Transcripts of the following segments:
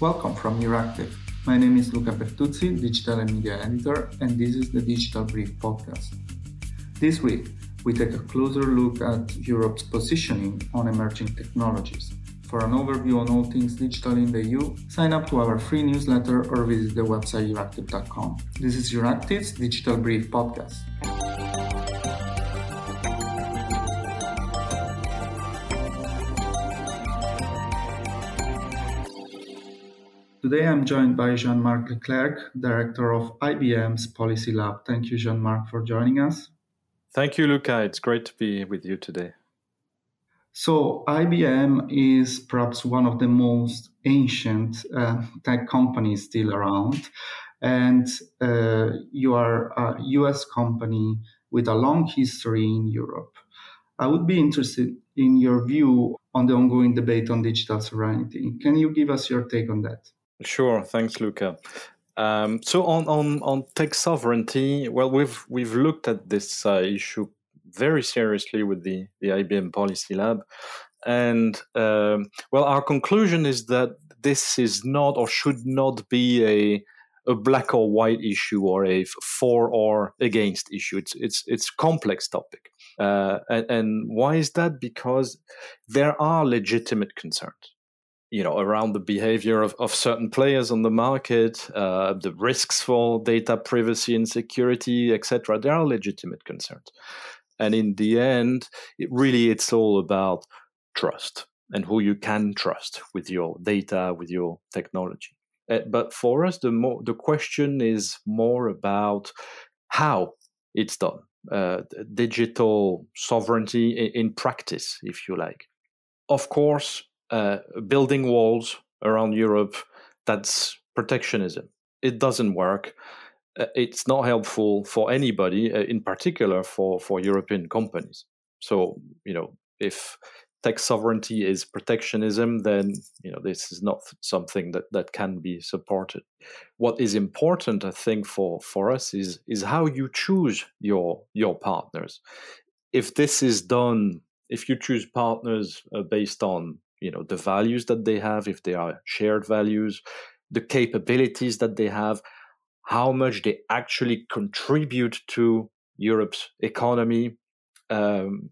Welcome from Euractiv. My name is Luca Bertuzzi, Digital and Media Editor, and this is the Digital Brief podcast. This week, we take a closer look at Europe's positioning on emerging technologies. For an overview on all things digital in the EU, sign up to our free newsletter or visit the website euractiv.com. This is Euractiv's Digital Brief podcast. Today I'm joined by Jean Marc Leclerc, Director of IBM's Policy Lab. Thank you, Jean Marc, for joining us. Thank you, Luca. It's great to be with you today. So, IBM is perhaps one of the most ancient uh, tech companies still around. And uh, you are a US company with a long history in Europe. I would be interested in your view on the ongoing debate on digital sovereignty. Can you give us your take on that? Sure. Thanks, Luca. Um, so on, on, on tech sovereignty, well, we've we've looked at this uh, issue very seriously with the, the IBM Policy Lab, and um, well, our conclusion is that this is not or should not be a a black or white issue or a for or against issue. It's it's it's complex topic, uh, and, and why is that? Because there are legitimate concerns you know around the behavior of, of certain players on the market uh, the risks for data privacy and security etc there are legitimate concerns. And in the end it really it's all about trust and who you can trust with your data with your technology. Uh, but for us the more the question is more about how it's done uh, digital sovereignty in, in practice if you like. Of course uh, building walls around Europe, that's protectionism. It doesn't work. Uh, it's not helpful for anybody, uh, in particular for, for European companies. So, you know, if tech sovereignty is protectionism, then you know this is not something that, that can be supported. What is important, I think, for, for us is is how you choose your your partners. If this is done, if you choose partners based on you know the values that they have if they are shared values the capabilities that they have how much they actually contribute to europe's economy um,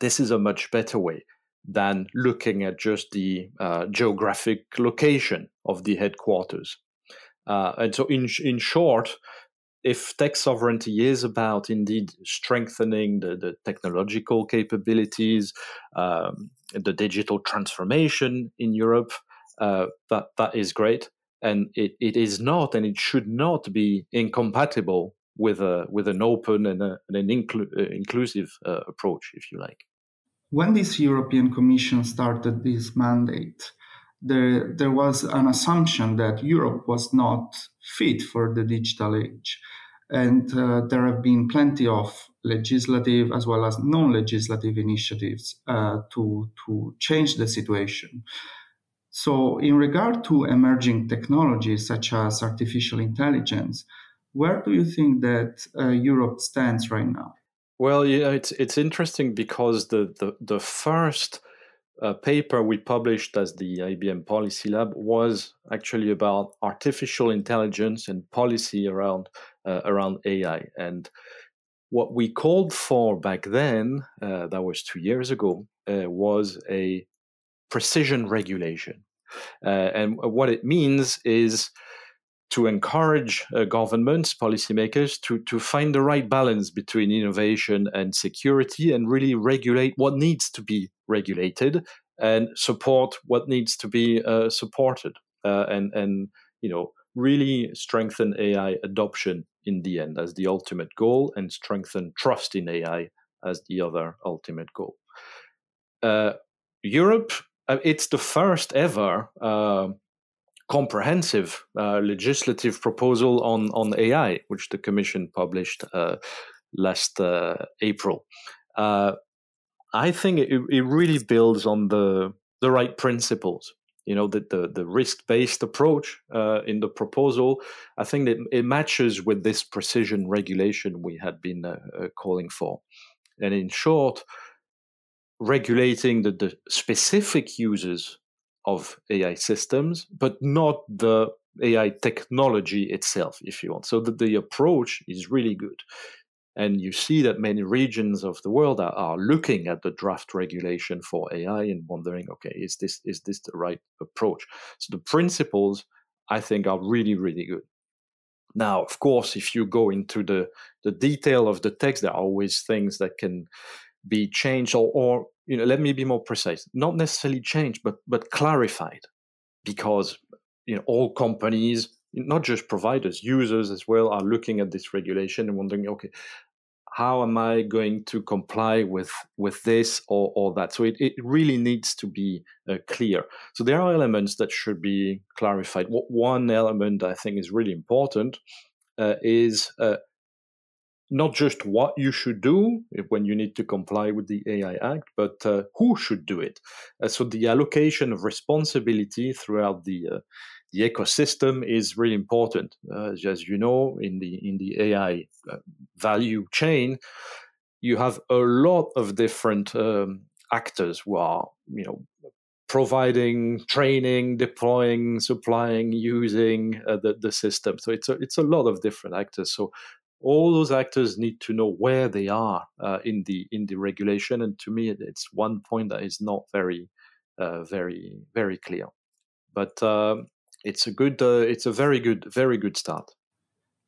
this is a much better way than looking at just the uh, geographic location of the headquarters. Uh, and so in, in short if tech sovereignty is about indeed strengthening the, the technological capabilities, um, the digital transformation in Europe, uh, that that is great, and it, it is not, and it should not be incompatible with a with an open and, a, and an uh, inclusive uh, approach, if you like. When this European Commission started this mandate, there there was an assumption that Europe was not fit for the digital age. And uh, there have been plenty of legislative as well as non legislative initiatives uh, to, to change the situation. So, in regard to emerging technologies such as artificial intelligence, where do you think that uh, Europe stands right now? Well, yeah, it's it's interesting because the the, the first uh, paper we published as the IBM Policy Lab was actually about artificial intelligence and policy around uh, around AI. And what we called for back then, uh, that was two years ago, uh, was a precision regulation. Uh, and what it means is to encourage uh, governments, policymakers to, to find the right balance between innovation and security and really regulate what needs to be regulated and support what needs to be uh, supported uh, and, and, you know, really strengthen AI adoption in the end as the ultimate goal and strengthen trust in AI as the other ultimate goal. Uh, Europe, uh, it's the first ever uh, comprehensive uh, legislative proposal on, on AI, which the Commission published uh, last uh, April. I think it, it really builds on the the right principles you know the the, the risk based approach uh, in the proposal i think that it matches with this precision regulation we had been uh, uh, calling for and in short regulating the, the specific uses of AI systems, but not the AI technology itself, if you want. So that the approach is really good. And you see that many regions of the world are, are, looking at the draft regulation for AI and wondering, okay, is this is this the right approach? So the principles, I think, are really, really good. Now, of course, if you go into the, the detail of the text, there are always things that can be changed or, or you know, let me be more precise, not necessarily changed, but but clarified, because you know all companies, not just providers, users as well, are looking at this regulation and wondering, okay, how am I going to comply with with this or, or that? So it, it really needs to be uh, clear. So there are elements that should be clarified. One element I think is really important uh, is uh, not just what you should do when you need to comply with the AI Act, but uh, who should do it. Uh, so the allocation of responsibility throughout the uh, the ecosystem is really important. As you know, in the in the AI uh, value chain, you have a lot of different um, actors who are you know providing training, deploying, supplying, using uh, the, the system. So it's a, it's a lot of different actors. So all those actors need to know where they are uh, in the in the regulation and to me it's one point that is not very uh, very very clear. But uh, it's a good uh, it's a very good very good start.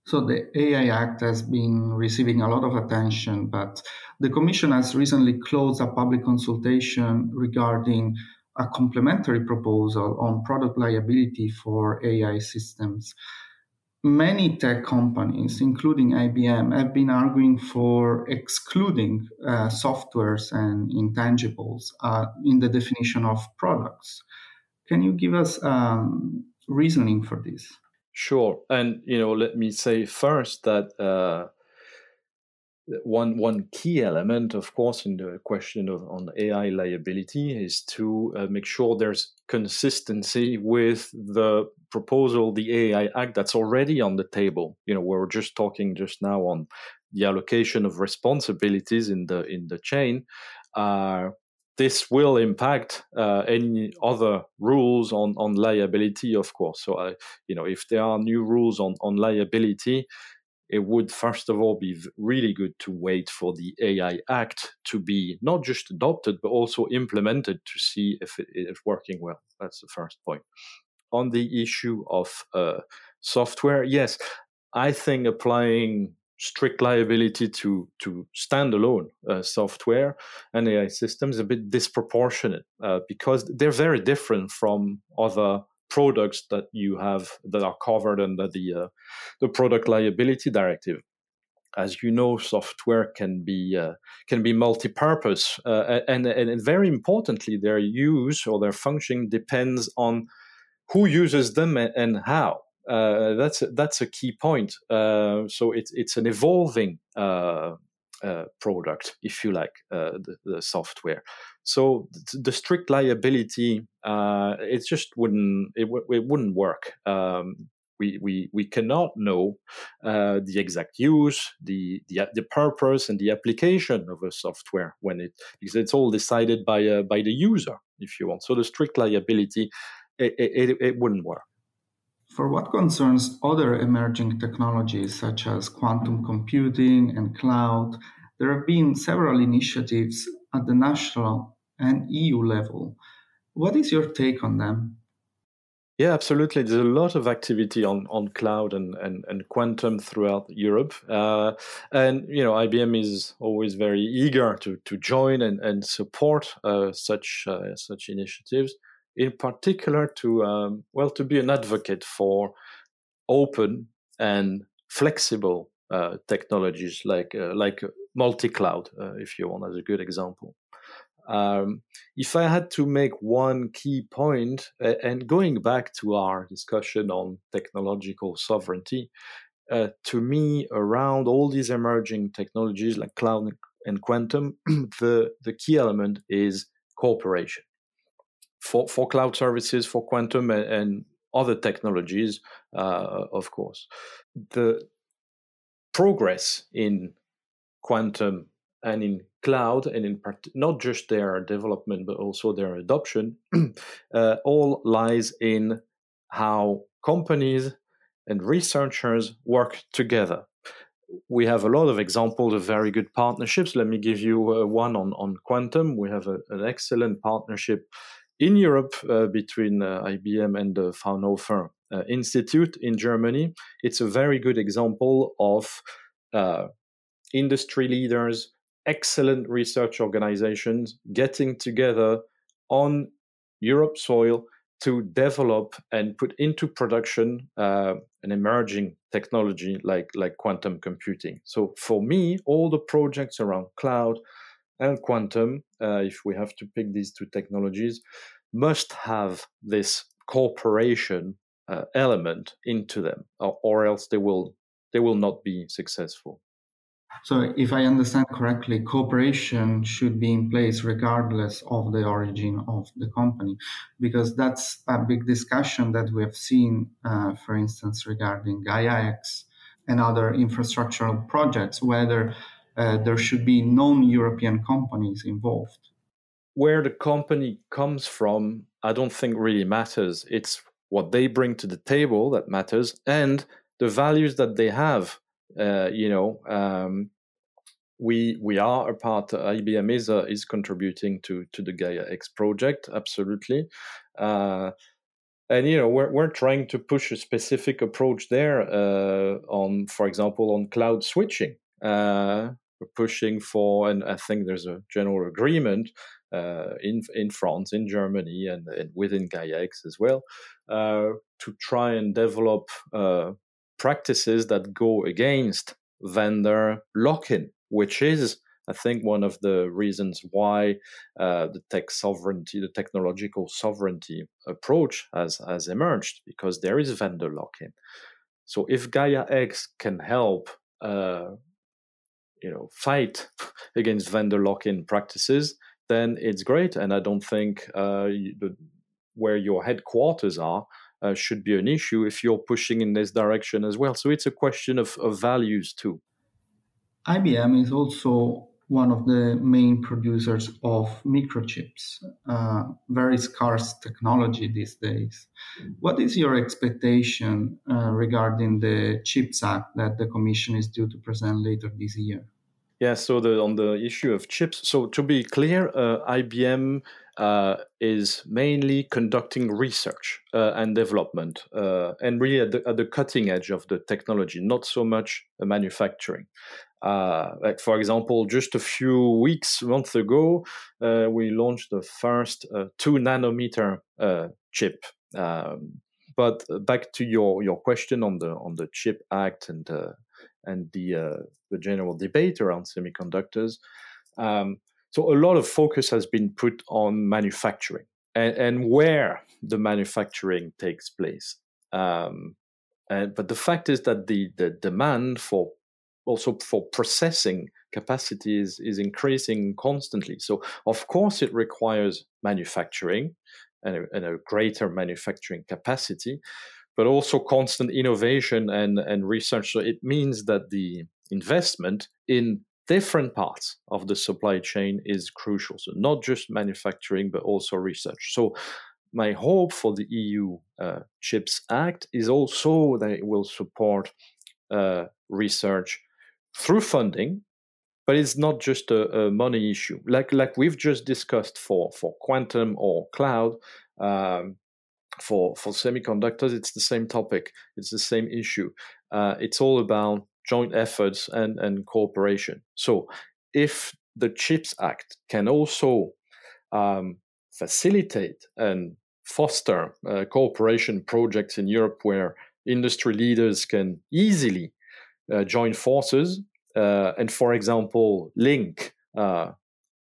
So the AI Act has been receiving a lot of attention, but the Commission has recently closed a public consultation regarding a complementary proposal on product liability for AI systems many tech companies, including IBM, have been arguing for excluding uh, softwares and intangibles uh, in the definition of products. Can you give us um, reasoning for this? Sure, and you know, let me say first that uh, one one key element, of course, in the question of on AI liability is to uh, make sure there's consistency with the proposal, the AI Act that's already on the table. You know, we are just talking just now on the allocation of responsibilities in the in the chain. Uh, this will impact uh, any other rules on, on liability, of course. So, I, you know, if there are new rules on, on liability, it would first of all be really good to wait for the AI Act to be not just adopted, but also implemented to see if it is working well. That's the first point. On the issue of uh, software, yes, I think applying strict liability to to standalone uh, software and AI systems is a bit disproportionate uh, because they're very different from other products that you have that are covered under the uh, the product liability directive as you know, software can be uh, can be multi-purpose, uh, and, and very importantly, their use or their function depends on who uses them and, how. Uh, that's that's a key point. Uh, so it's it's an evolving uh, uh, product, if you like, the, the, software. So the strict liability, uh, it just wouldn't it, w- it wouldn't work. Um, we, we, we cannot know uh, the exact use, the, the the purpose, and the application of a software when it because it's all decided by uh, by the user, if you want. So the strict liability, it, it, it wouldn't work. For what concerns other emerging technologies such as quantum computing and cloud, there have been several initiatives at the national and EU level. What is your take on them? Yeah, absolutely. There's a lot of activity on, on cloud and, and, and quantum throughout Europe. Uh, and, you know, IBM is always very eager to, to join and, and support uh, such, uh, such initiatives, in particular to, um, well, to be an advocate for open and flexible uh, technologies like, uh, like multi-cloud, uh, if you want, as a good example. Um, if I had to make one key point, and going back to our discussion on technological sovereignty, uh, to me, around all these emerging technologies like cloud and quantum, the, the key element is cooperation. For, for cloud services, for quantum, and, and other technologies, uh, of course. The progress in quantum and in cloud, and in part- not just their development but also their adoption, uh, all lies in how companies and researchers work together. We have a lot of examples of very good partnerships. Let me give you uh, one on, on quantum. We have a, an excellent partnership in Europe uh, between uh, IBM and the Fraunhofer uh, Institute in Germany. It's a very good example of industry leaders, excellent research organizations getting together on Europe soil to develop and put into production uh, an emerging technology like like quantum computing. So for me, all the projects around cloud and quantum, uh, if we have to pick these two technologies, must have this cooperation uh, element into them, or, or else they will they will not be successful. So, if I understand correctly, cooperation should be in place regardless of the origin of the company, because that's a big discussion that we have seen, uh, for instance, regarding GaiaX and other infrastructural projects, whether there should be non European companies involved. Where the company comes from, I don't think really matters. It's what they bring to the table that matters and the values that they have uh, you know, um, we we are a part. Uh, IBM is uh, is contributing to to the Gaia X project, absolutely. Uh, and you know we're we're trying to push a specific approach there uh, on, for example, on cloud switching. Pushing for, and I think there's a general agreement uh, in in France, in Germany, and, and within Gaia X as well, uh, to try and develop uh, practices that go against vendor lock-in, which is, I think, one of the reasons why uh, the tech sovereignty, the technological sovereignty approach has has emerged because there is vendor lock-in. So if Gaia X can help, uh, you know, fight against vendor lock-in practices, then it's great. And I don't think uh, the, where your headquarters are uh, should be an issue if you're pushing in this direction as well. So it's a question of, of values too. IBM is also one of the main producers of microchips, uh, very scarce technology these days. What is your expectation uh, regarding the CHIPS Act that the Commission is due to present later this year? Yeah, so the, on the issue of chips, so to be clear, uh, IBM uh, is mainly conducting research uh, and development, uh, and really at the, at the, cutting edge of the technology, not so much manufacturing. Uh, like for example, just a few weeks, months ago, uh, we launched the first two nanometer chip. Um, but back to your, your question on the on the Chip Act and and the the general debate around semiconductors. Um, so a lot of focus has been put on manufacturing and, and where the manufacturing takes place. Um, and, but the fact is that the, the demand for also for processing capacity is, is increasing constantly. So of course it requires manufacturing and a, and a greater manufacturing capacity, but also constant innovation and, and research. So it means that the investment in different parts of the supply chain is crucial. So, not just manufacturing, but also research. So, my hope for the EU uh, CHIPS Act is also that it will support uh, research through funding, but it's not just a, a, money issue. Like like we've just discussed for for quantum or cloud. Um, for for semiconductors, it's the same topic. It's the same issue. Uh, it's all about joint efforts and, and cooperation. So, if the CHIPS Act can also um, facilitate and foster uh, cooperation projects in Europe where industry leaders can easily join forces uh, and, for example, link uh,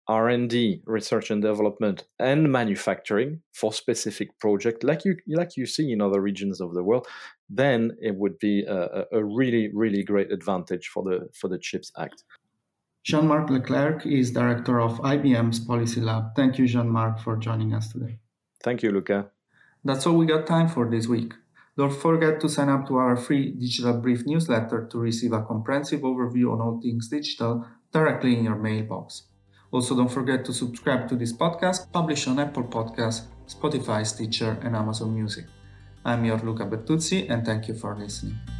R&D, research and development, and manufacturing for specific project, like you like you see in other regions of the world, then it would be a, a really really great advantage for the for the Chips Act. Jean-Marc Leclerc is director of IBM's Policy Lab. Thank you, Jean-Marc, for joining us today. Thank you, Luca. That's all we got time for this week. Don't forget to sign up to our free digital brief newsletter to receive a comprehensive overview on all things digital directly in your mailbox. Also, don't forget to subscribe to this podcast, published on Apple Podcasts, Spotify, Stitcher, and Amazon Music. I'm your Luca Bertuzzi, and thank you for listening.